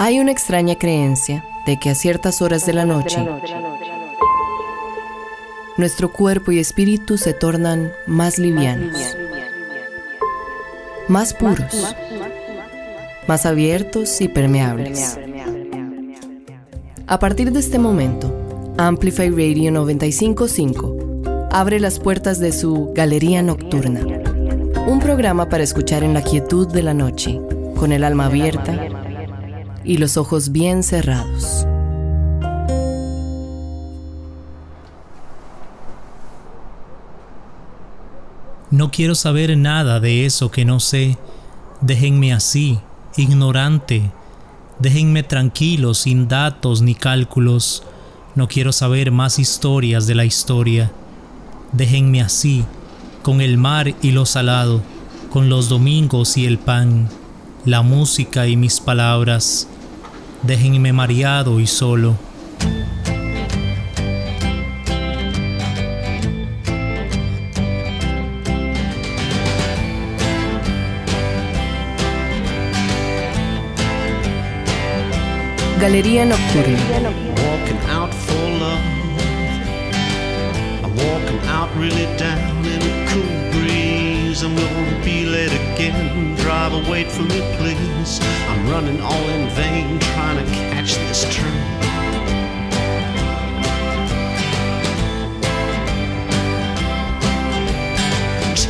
Hay una extraña creencia de que a ciertas horas de la noche nuestro cuerpo y espíritu se tornan más livianos, más puros, más abiertos y permeables. A partir de este momento, Amplify Radio 955 abre las puertas de su Galería Nocturna, un programa para escuchar en la quietud de la noche, con el alma abierta y los ojos bien cerrados. No quiero saber nada de eso que no sé. Déjenme así, ignorante. Déjenme tranquilo, sin datos ni cálculos. No quiero saber más historias de la historia. Déjenme así, con el mar y lo salado, con los domingos y el pan, la música y mis palabras déjenme mareado y solo. Galería Nocturna. Walking out for love. I'm walking out really down I'm gonna be late again. Driver, wait for me, please. I'm running all in vain, trying to catch this train.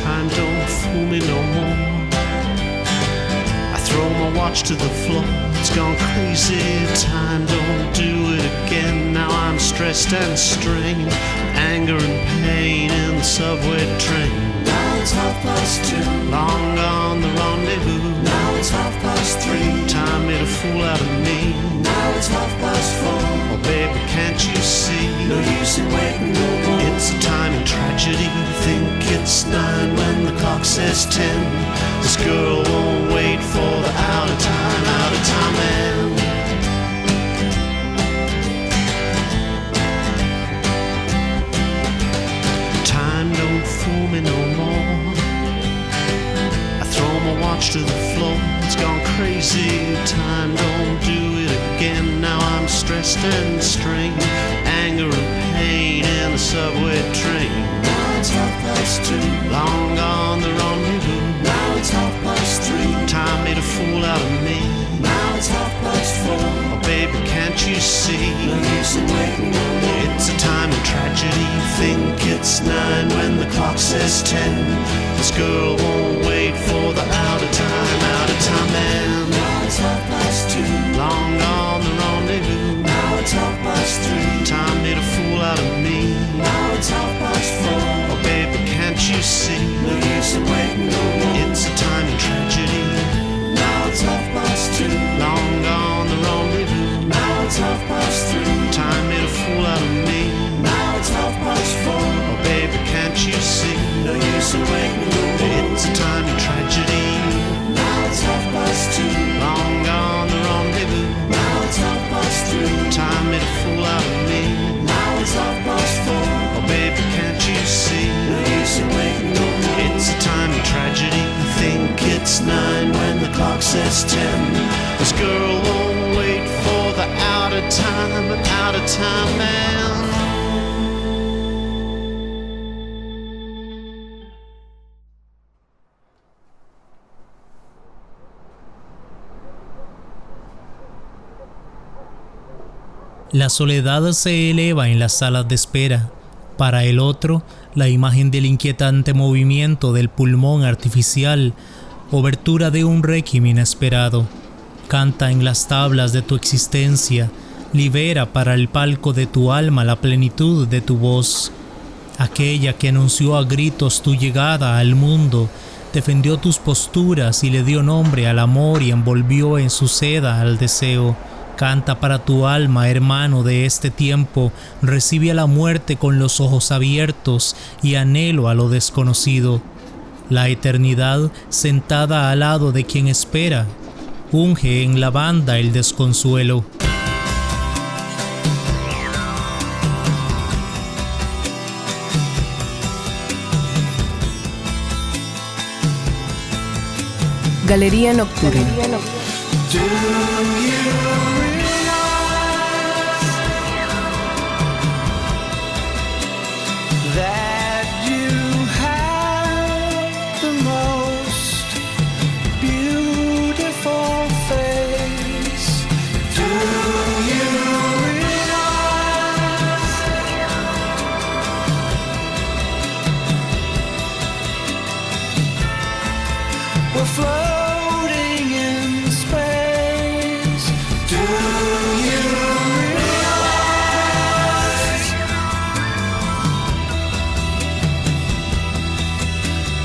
Time don't fool me no more. I throw my watch to the floor. It's gone crazy. Time don't do it again. Now I'm stressed and strained. Anger and pain in the subway train. It's half past two. Long gone the rendezvous. Now it's half past three. Time made a fool out of me. Now it's half past four. Oh, baby, can't you see? No use in waiting no more. It's a time in tragedy. Think it's nine when the clock says ten. This girl won't wait for the out of time, out of time man. Time don't fool me no watch to the floor. It's gone crazy. Time don't do it again. Now I'm stressed and strained. Anger and pain in the subway train. Now it's half past two. Long gone the rendezvous. Now it's half past three. Time made a fool out of me. Now it's half past four. Oh, baby, can't you see? No use in waiting no more. It's a time of tragedy. Think it's nine when the clock says ten. This girl won't wait for the out of time, out of time man. Now it's half past two. Long gone the rendezvous. Now it's half past three. Time made a fool out of me. Now it's half past four. Oh, baby, can't you see? No use in waiting no more. It's a time of tragedy. It's half past two. Long gone the rendezvous. Now it's half past three. Time made a fool out of me. Now it's half past four. Oh, baby, can't you see? No use in waiting. It's a time of tragedy. Now it's half past two. Long gone the rendezvous. Now it's half past three. Time made a fool out of me. Now it's half past It's nine when the clock says ten. This girl won't wait for the out of time, out of time man. La soledad se eleva en las salas de espera. Para el otro, la imagen del inquietante movimiento del pulmón artificial, obertura de un requiem inesperado. Canta en las tablas de tu existencia, libera para el palco de tu alma la plenitud de tu voz. Aquella que anunció a gritos tu llegada al mundo, defendió tus posturas y le dio nombre al amor y envolvió en su seda al deseo. Canta para tu alma, hermano de este tiempo, recibe a la muerte con los ojos abiertos y anhelo a lo desconocido. La eternidad sentada al lado de quien espera, unge en la banda el desconsuelo. Galería Nocturna.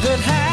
that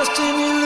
just in you.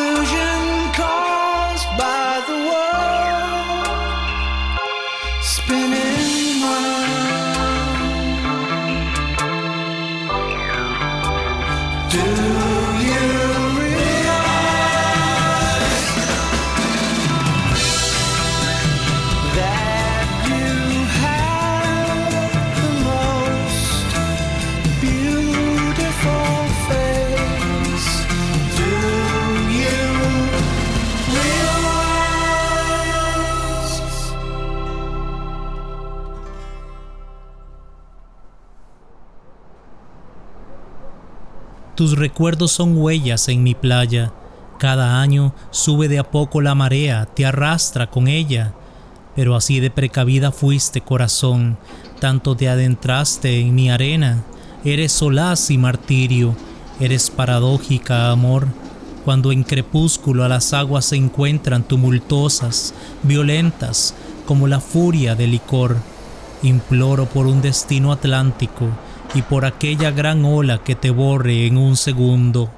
Tus recuerdos son huellas en mi playa. Cada año sube de a poco la marea, te arrastra con ella. Pero así de precavida fuiste, corazón, tanto te adentraste en mi arena. Eres solaz y martirio, eres paradójica, amor. Cuando en crepúsculo a las aguas se encuentran tumultuosas, violentas, como la furia del licor. Imploro por un destino atlántico, y por aquella gran ola que te borre en un segundo.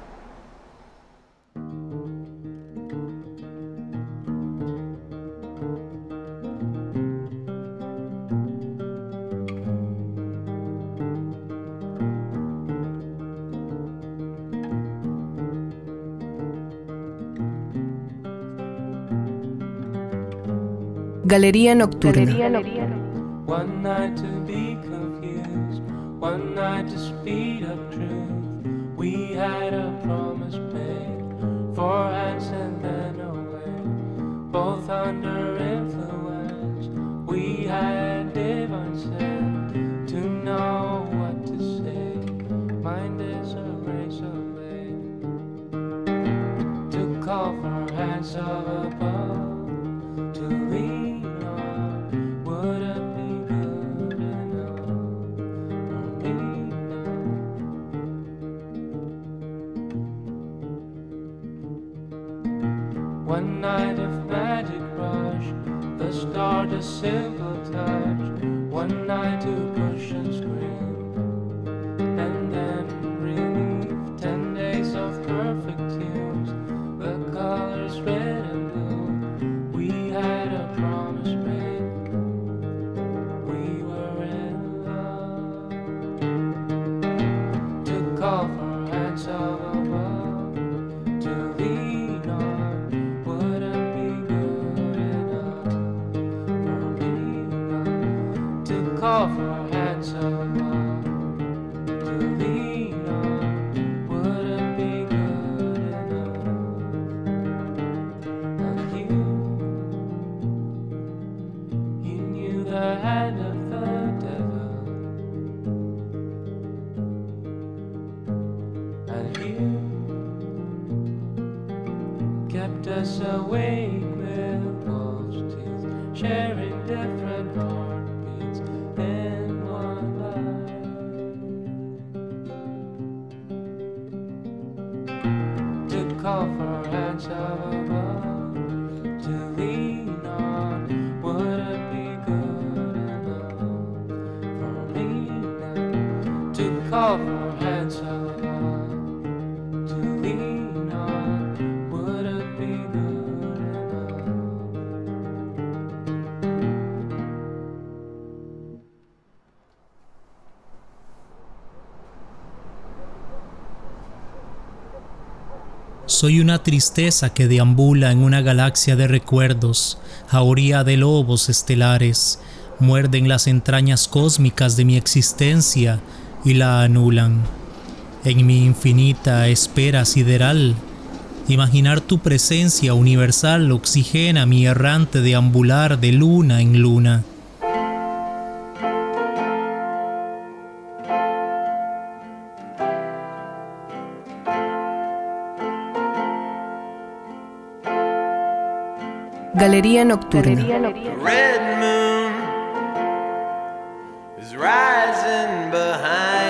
Galería Nocturna. Galería Nocturna. One night to speed up truth. We had a promise made. Four hands and then away. Both under influence. We had Soy una tristeza que deambula en una galaxia de recuerdos, jauría de lobos estelares, muerden las entrañas cósmicas de mi existencia y la anulan. En mi infinita espera sideral, imaginar tu presencia universal oxigena mi errante deambular de luna en luna. Galería Nocturna. Galería Nocturna. Red moon is rising behind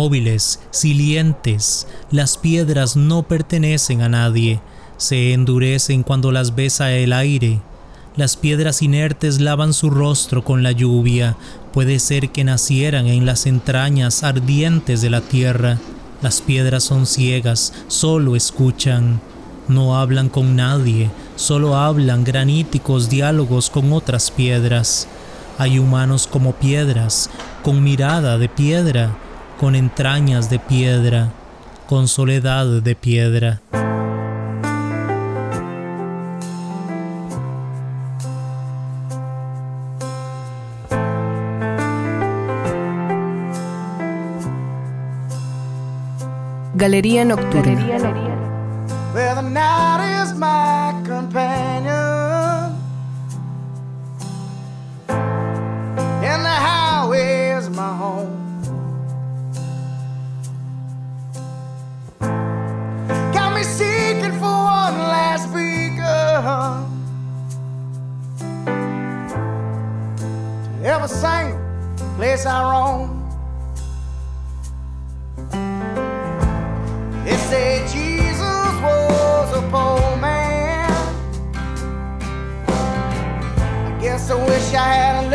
Inmóviles, silientes, las piedras no pertenecen a nadie, se endurecen cuando las besa el aire. Las piedras inertes lavan su rostro con la lluvia, puede ser que nacieran en las entrañas ardientes de la tierra. Las piedras son ciegas, solo escuchan, no hablan con nadie, solo hablan graníticos diálogos con otras piedras. Hay humanos como piedras, con mirada de piedra, con entrañas de piedra, con soledad de piedra. Galería Nocturna. Well, the to every single place I roam. They say Jesus was a poor man. I guess I wish I had a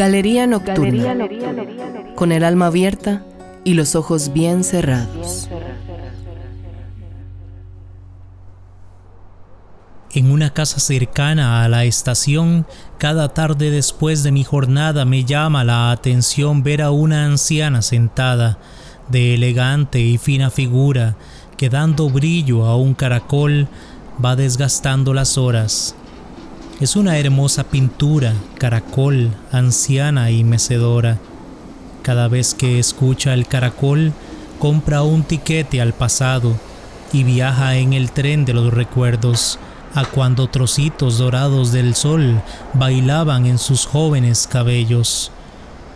Galería nocturna, con el alma abierta y los ojos bien cerrados. En una casa cercana a la estación, cada tarde después de mi jornada me llama la atención ver a una anciana sentada, de elegante y fina figura, que dando brillo a un caracol va desgastando las horas. Es una hermosa pintura, caracol, anciana y mecedora. Cada vez que escucha el caracol, compra un tiquete al pasado y viaja en el tren de los recuerdos a cuando trocitos dorados del sol bailaban en sus jóvenes cabellos.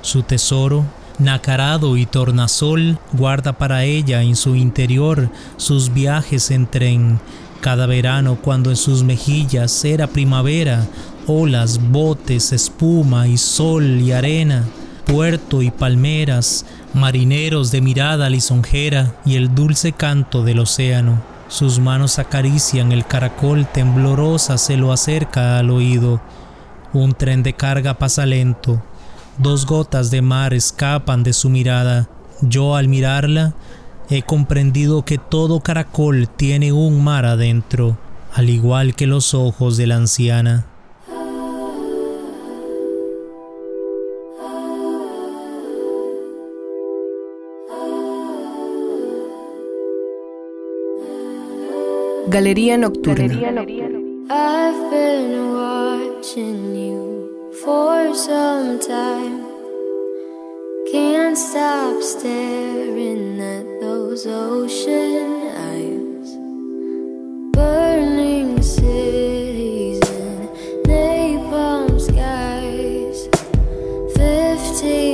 Su tesoro, nacarado y tornasol, guarda para ella en su interior sus viajes en tren, cada verano cuando en sus mejillas era primavera, olas, botes, espuma y sol y arena, puerto y palmeras, marineros de mirada lisonjera y el dulce canto del océano. Sus manos acarician el caracol temblorosa, se lo acerca al oído. Un tren de carga pasa lento. Dos gotas de mar escapan de su mirada. Yo al mirarla he comprendido que todo caracol tiene un mar adentro, al igual que los ojos de la anciana. Galería Nocturna. I've been watching you for some time. Can't stop staring at those ocean eyes. Burning cities and napalm skies. Fifteen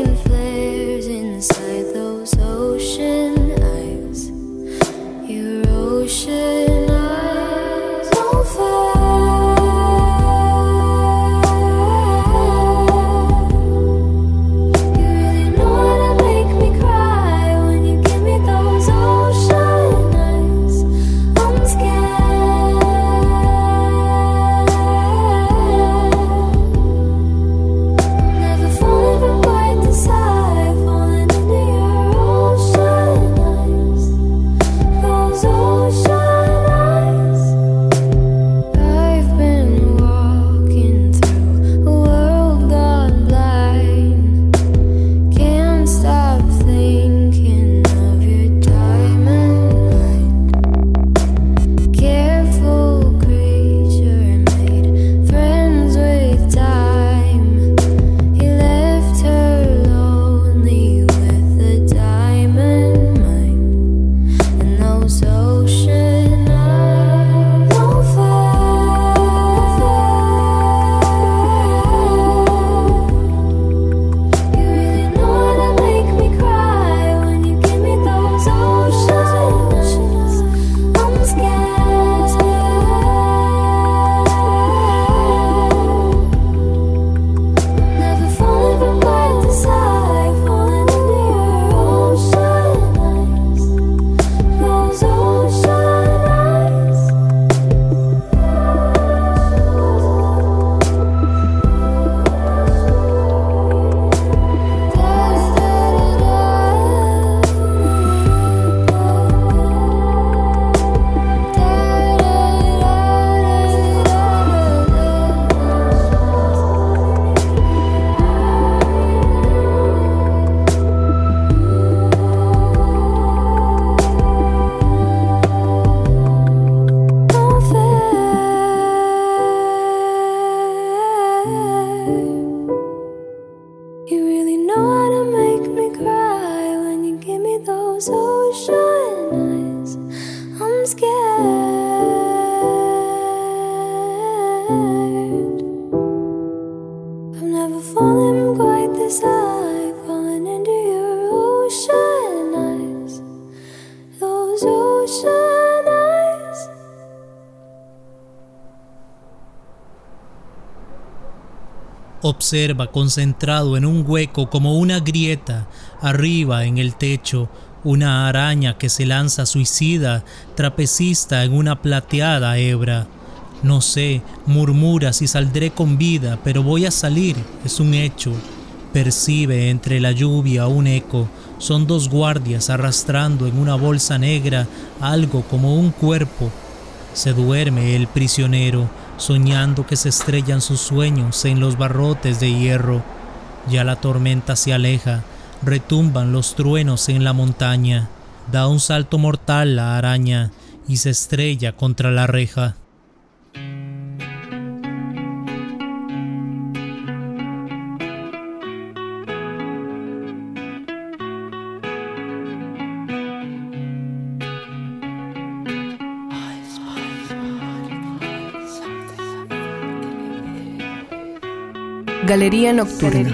Observa concentrado en un hueco como una grieta arriba en el techo una araña que se lanza suicida, trapecista en una plateada hebra. No sé, murmura si saldré con vida, pero voy a salir, es un hecho. Percibe entre la lluvia un eco. Son dos guardias arrastrando en una bolsa negra algo como un cuerpo. Se duerme el prisionero, soñando que se estrellan sus sueños en los barrotes de hierro. Ya la tormenta se aleja, retumban los truenos en la montaña. Da un salto mortal la araña y se estrella contra la reja. Galería Nocturna.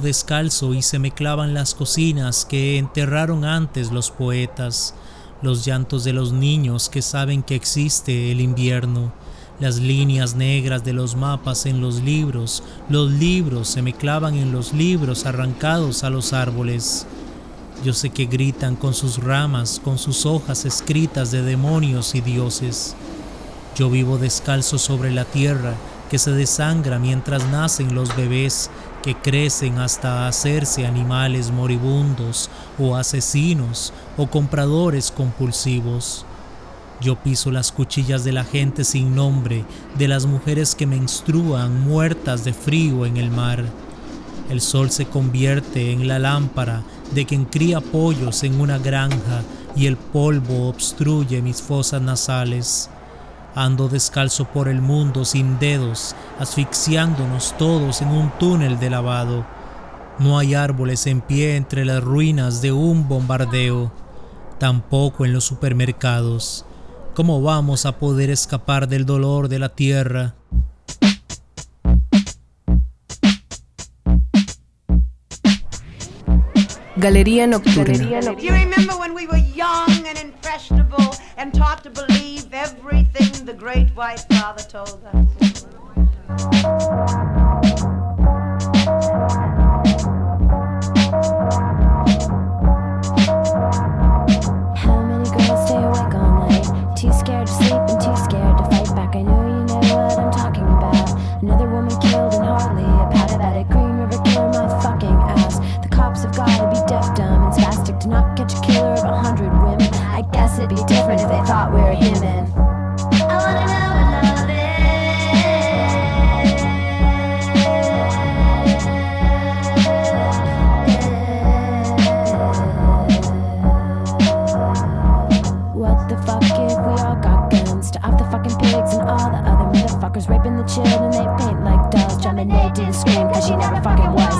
Descalzo y se me clavan las cocinas que enterraron antes los poetas, los llantos de los niños que saben que existe el invierno, las líneas negras de los mapas en los libros, los libros se me clavan en los libros arrancados a los árboles. Yo sé que gritan con sus ramas, con sus hojas escritas de demonios y dioses. Yo vivo descalzo sobre la tierra que se desangra mientras nacen los bebés que crecen hasta hacerse animales moribundos o asesinos o compradores compulsivos. Yo piso las cuchillas de la gente sin nombre, de las mujeres que menstruan muertas de frío en el mar. El sol se convierte en la lámpara de quien cría pollos en una granja y el polvo obstruye mis fosas nasales. Ando descalzo por el mundo sin dedos, asfixiándonos todos en un túnel de lavado. No hay árboles en pie entre las ruinas de un bombardeo, tampoco en los supermercados. ¿Cómo vamos a poder escapar del dolor de la tierra? Galería Nocturna. You remember the great white father told us? How many girls stay awake all night? Too scared to sleep and too scared to fight back. I know you know what I'm talking about. Another woman killed and hardly a pat about it. Green River killer, my fucking ass. The cops have gotta be deaf, dumb, and spastic to not catch a killer of a hundred women. I guess it'd be different if they thought we were human. She never fucking was.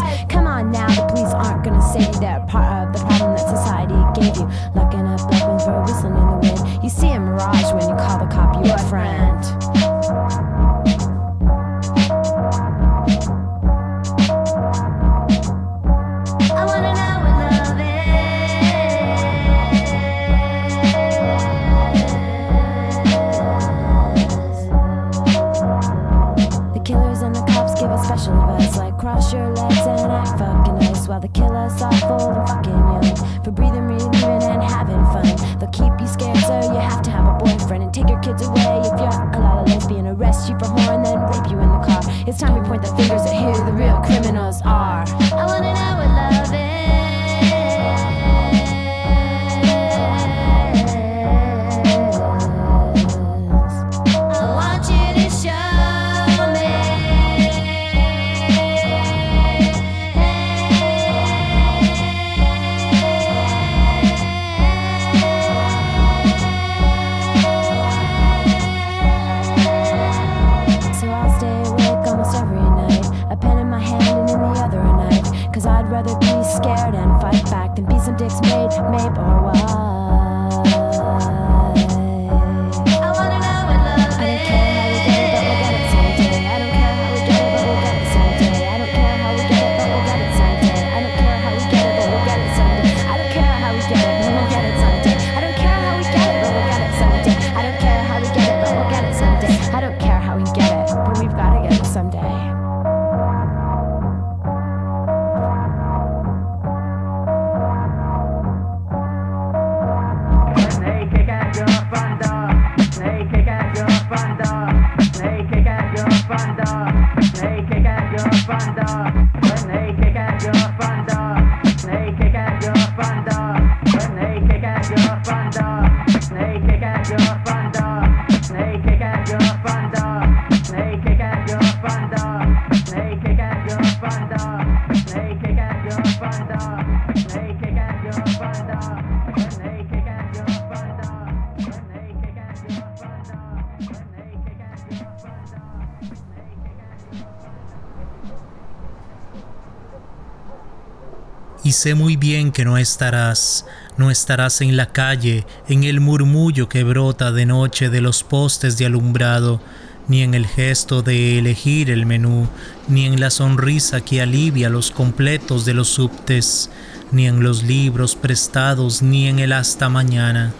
Y sé muy bien que no estarás, no estarás en la calle, en el murmullo que brota de noche de los postes de alumbrado, ni en el gesto de elegir el menú, ni en la sonrisa que alivia los completos de los subtes, ni en los libros prestados, ni en el hasta mañana.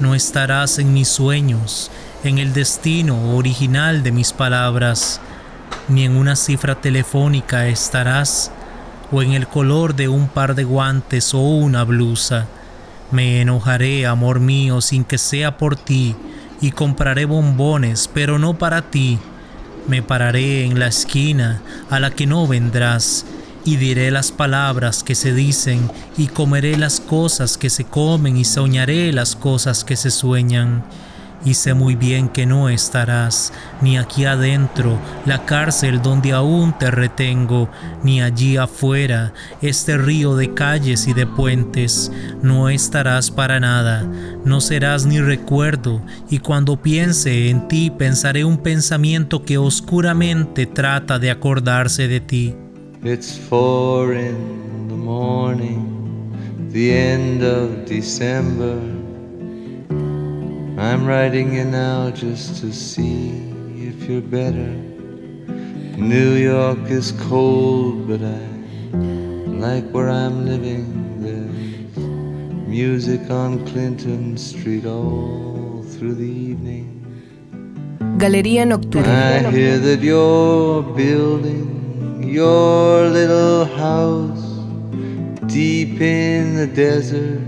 No estarás en mis sueños, en el destino original de mis palabras, ni en una cifra telefónica estarás, o en el color de un par de guantes o una blusa. Me enojaré, amor mío, sin que sea por ti, y compraré bombones, pero no para ti. Me pararé en la esquina a la que no vendrás y diré las palabras que se dicen y comeré las cosas que se comen y soñaré las cosas que se sueñan. Y sé muy bien que no estarás ni aquí adentro, la cárcel donde aún te retengo, ni allí afuera, este río de calles y de puentes. No estarás para nada, no serás ni recuerdo, y cuando piense en ti pensaré un pensamiento que oscuramente trata de acordarse de ti. It's four in the morning, the end of December. I'm writing you now just to see if you're better. New York is cold, but I like where I'm living. There's music on Clinton Street all through the evening. Galería Nocturna. I hear that you're building your little house deep in the desert.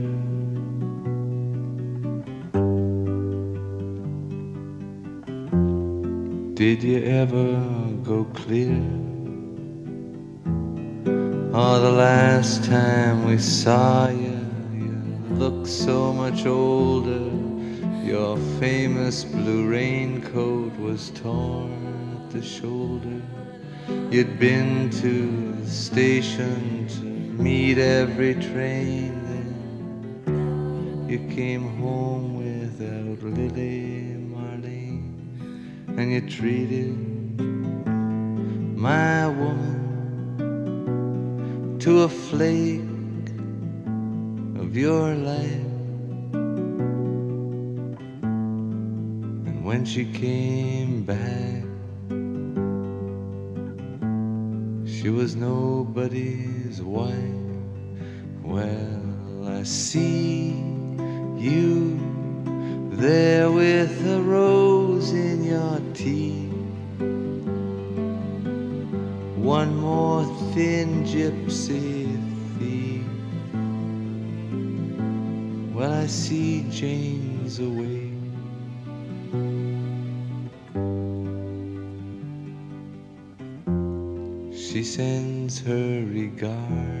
Did you ever go clear? Oh, the last time we saw you, you looked so much older. Your famous blue raincoat was torn at the shoulder. You'd been to the station to meet every train. Then you came home without Lily and you treated my woman to a flake of your life. And when she came back, she was nobody's wife. Well, I see you there with a thin gypsy thief. Well, I see Jane's away. She sends her regard.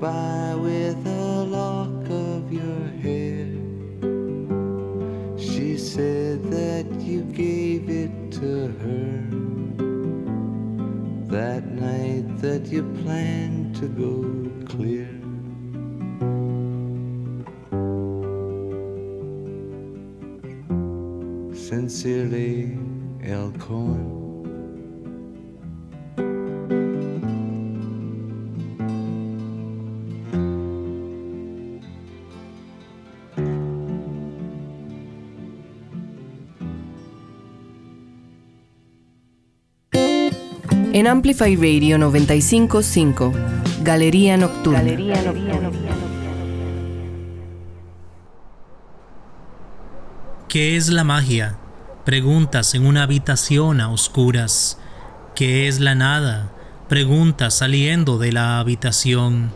by with a lock of your hair. She said that you gave it to her that night that you planned to go clear. Sincerely, El Amplify Radio 955, Galería Nocturna. ¿Qué es la magia? Preguntas en una habitación a oscuras. ¿Qué es la nada? Preguntas saliendo de la habitación.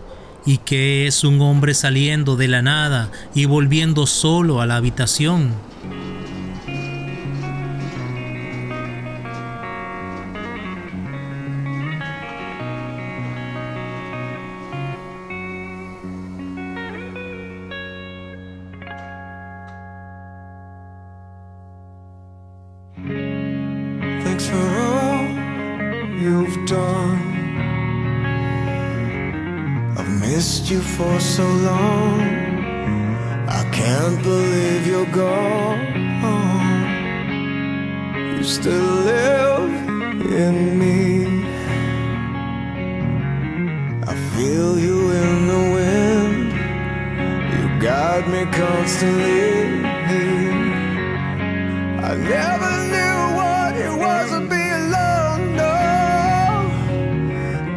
¿Y qué es un hombre saliendo de la nada y volviendo solo a la habitación? I never knew what it was to be alone, no.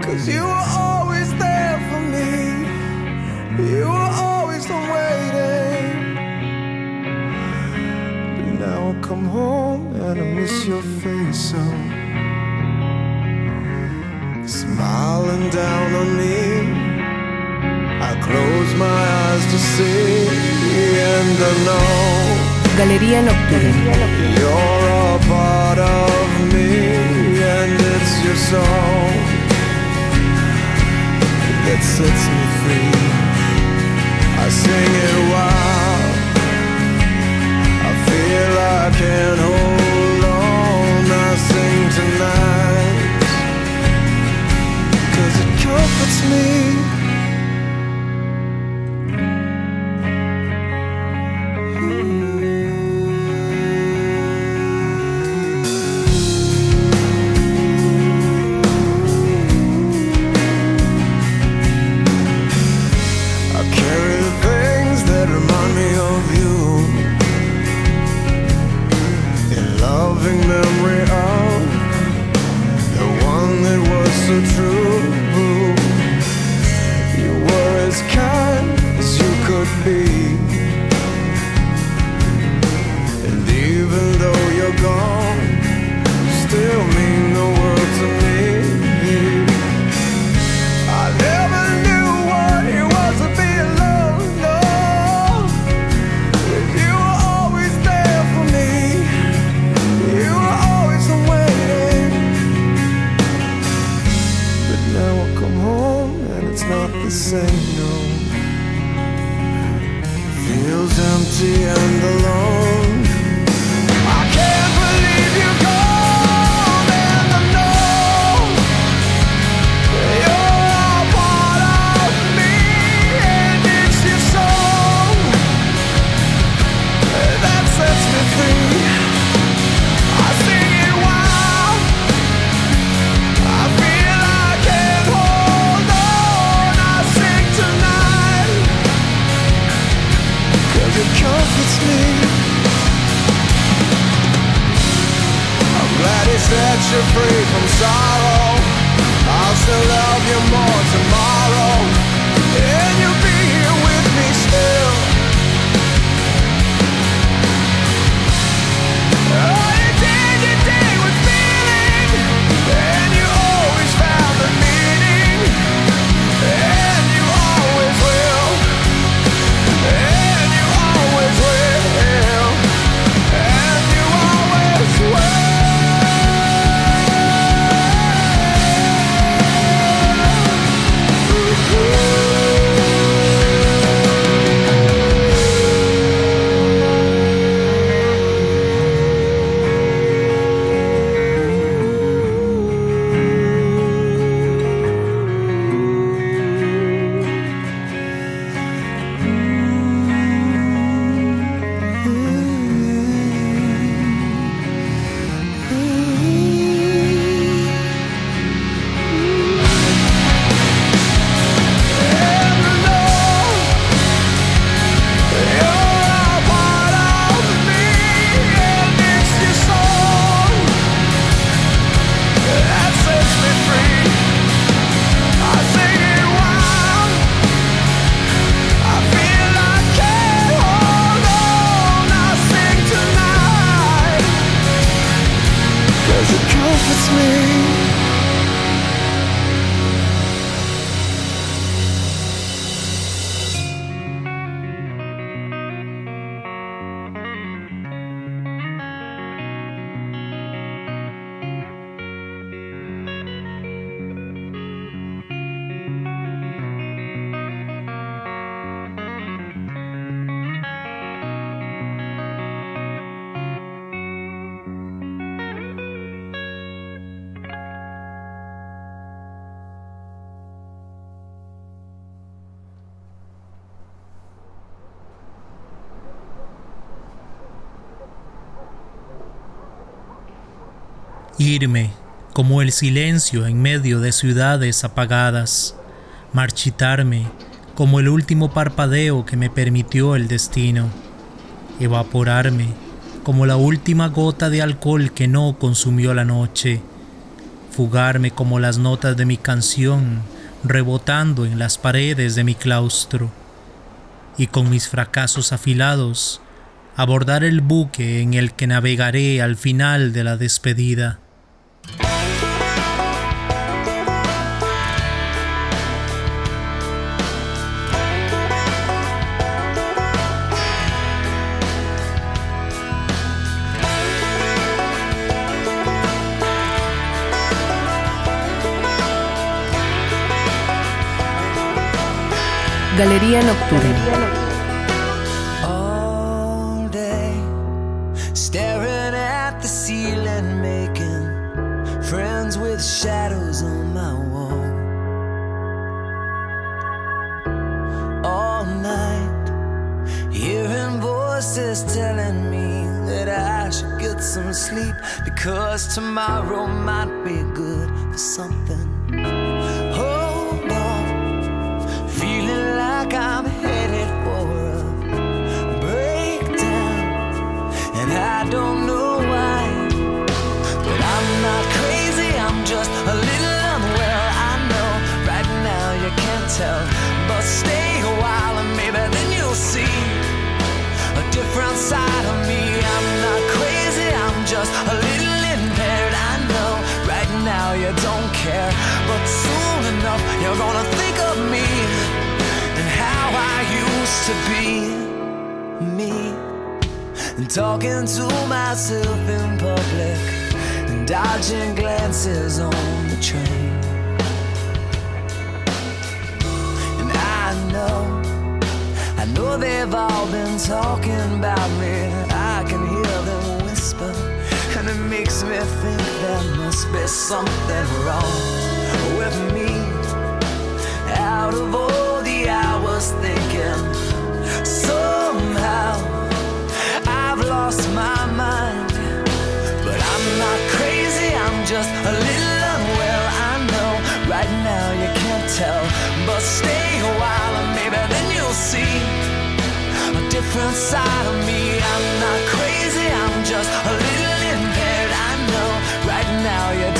Cause you were always there for me. You were always waiting. But now I come home and I miss your face so. Smiling down on me. I close my eyes to see and I know. Galería Nocturna. That sets me free. I sing it wild. I feel I can hold on. I sing tonight, cause it comforts me. The same, no. Feels empty and alone. set you free Irme como el silencio en medio de ciudades apagadas, marchitarme como el último parpadeo que me permitió el destino, evaporarme como la última gota de alcohol que no consumió la noche, fugarme como las notas de mi canción rebotando en las paredes de mi claustro, y con mis fracasos afilados abordar el buque en el que navegaré al final de la despedida. Galería Nocturna. all day, staring at the ceiling, making friends with shadows on my wall. All night, hearing voices telling me that I should get some sleep because tomorrow might be good for something. Tell, but stay a while and maybe then you'll see a different side of me. I'm not crazy, I'm just a little impaired. I know right now you don't care, but soon enough you're gonna think of me and how I used to be me and talking to myself in public and dodging glances on the train. Know they've all been talking about me. I can hear them whisper, and it makes me think there must be something wrong with me. Out of all the hours thinking, somehow I've lost my mind. But I'm not crazy, I'm just a little unwell. I know right now you can't tell, but stay a while and maybe then you'll see different side of me. I'm not crazy, I'm just a little impaired. I know right now you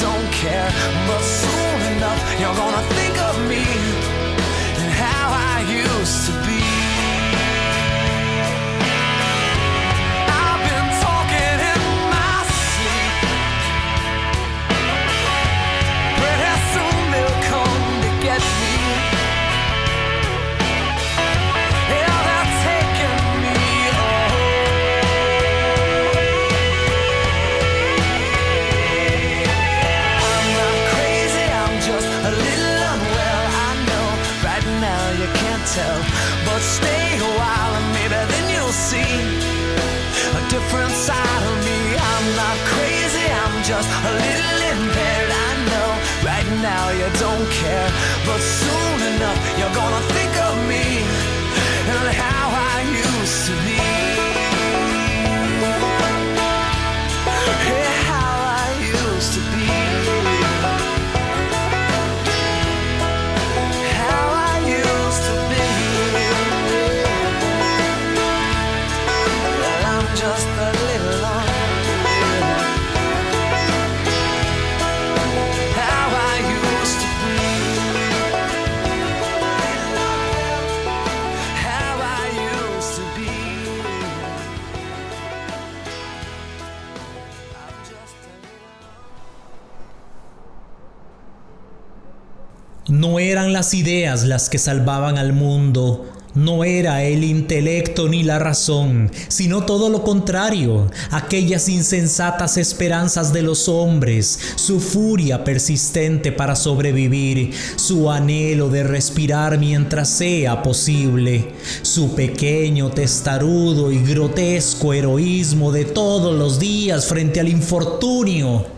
las que salvaban al mundo, no era el intelecto ni la razón, sino todo lo contrario, aquellas insensatas esperanzas de los hombres, su furia persistente para sobrevivir, su anhelo de respirar mientras sea posible, su pequeño, testarudo y grotesco heroísmo de todos los días frente al infortunio.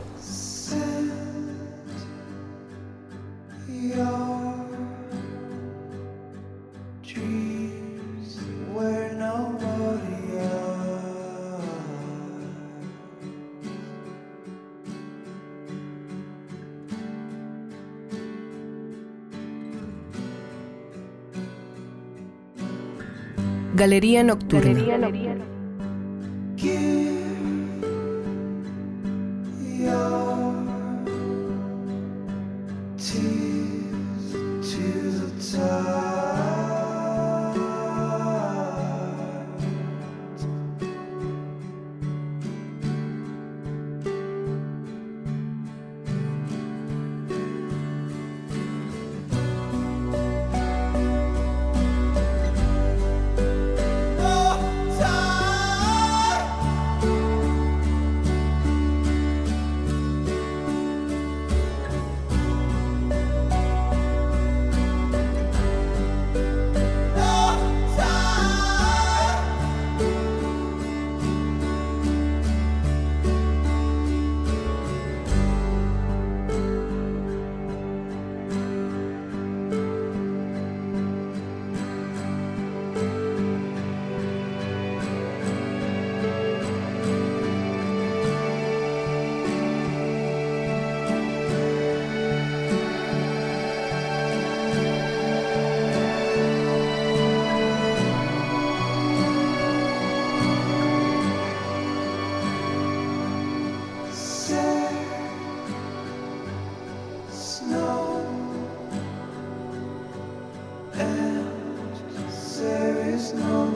Galería Nocturna. is no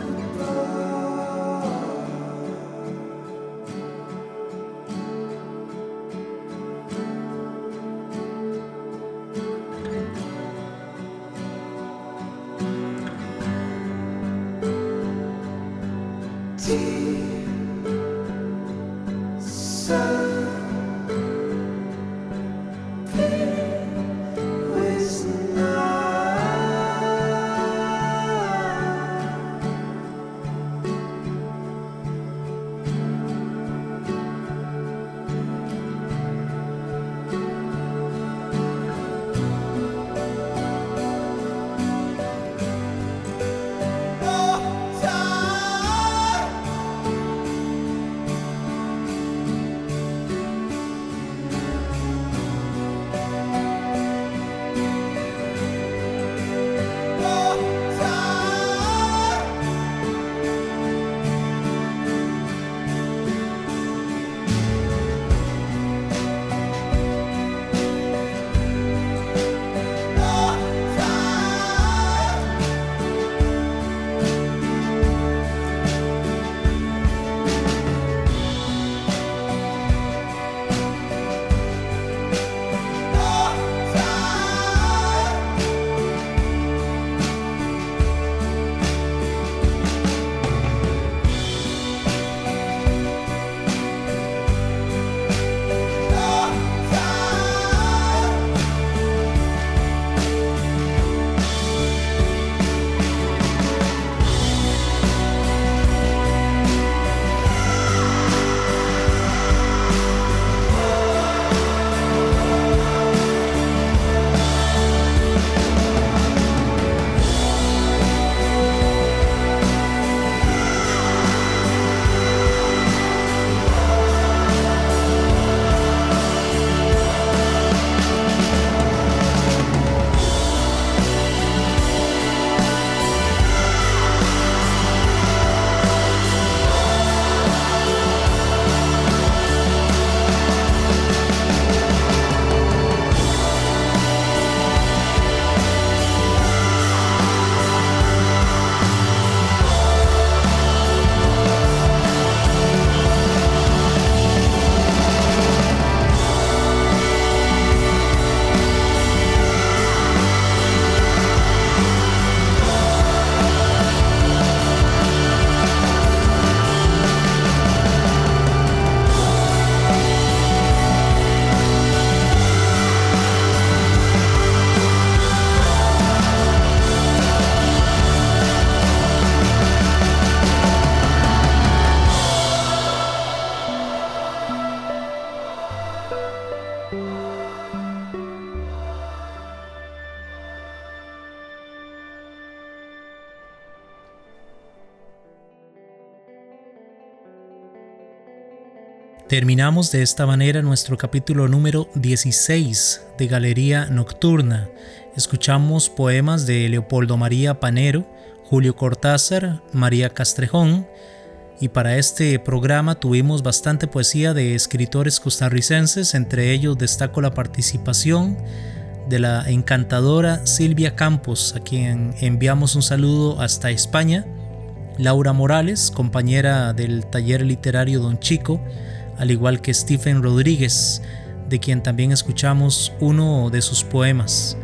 Terminamos de esta manera nuestro capítulo número 16 de Galería Nocturna. Escuchamos poemas de Leopoldo María Panero, Julio Cortázar, María Castrejón, y para este programa tuvimos bastante poesía de escritores costarricenses, entre ellos destaco la participación de la encantadora Silvia Campos, a quien enviamos un saludo hasta España, Laura Morales, compañera del taller literario Don Chico, al igual que Stephen Rodríguez, de quien también escuchamos uno de sus poemas.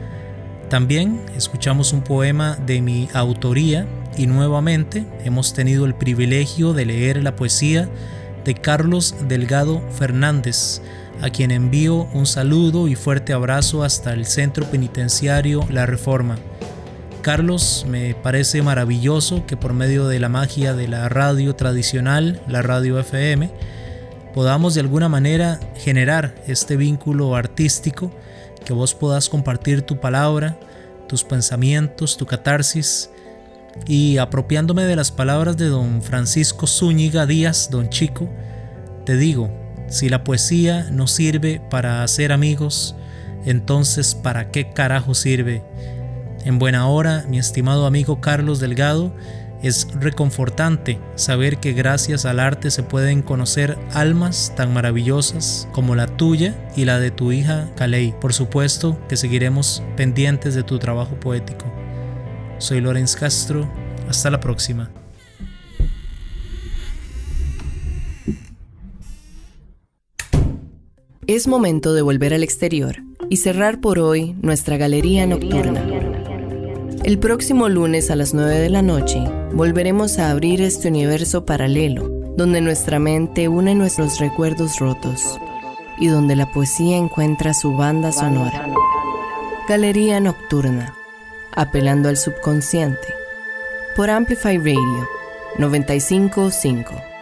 También escuchamos un poema de mi autoría y nuevamente hemos tenido el privilegio de leer la poesía de Carlos Delgado Fernández, a quien envío un saludo y fuerte abrazo hasta el Centro Penitenciario La Reforma. Carlos, me parece maravilloso que por medio de la magia de la radio tradicional, la radio FM, podamos de alguna manera generar este vínculo artístico, que vos puedas compartir tu palabra, tus pensamientos, tu catarsis, y apropiándome de las palabras de don Francisco Zúñiga Díaz, don Chico, te digo, si la poesía no sirve para hacer amigos, entonces ¿para qué carajo sirve? En buena hora, mi estimado amigo Carlos Delgado, es reconfortante saber que gracias al arte se pueden conocer almas tan maravillosas como la tuya y la de tu hija Kalei. Por supuesto que seguiremos pendientes de tu trabajo poético. Soy Lorenz Castro. Hasta la próxima. Es momento de volver al exterior y cerrar por hoy nuestra galería nocturna. El próximo lunes a las 9 de la noche volveremos a abrir este universo paralelo, donde nuestra mente une nuestros recuerdos rotos y donde la poesía encuentra su banda sonora. Galería Nocturna, apelando al subconsciente, por Amplify Radio 955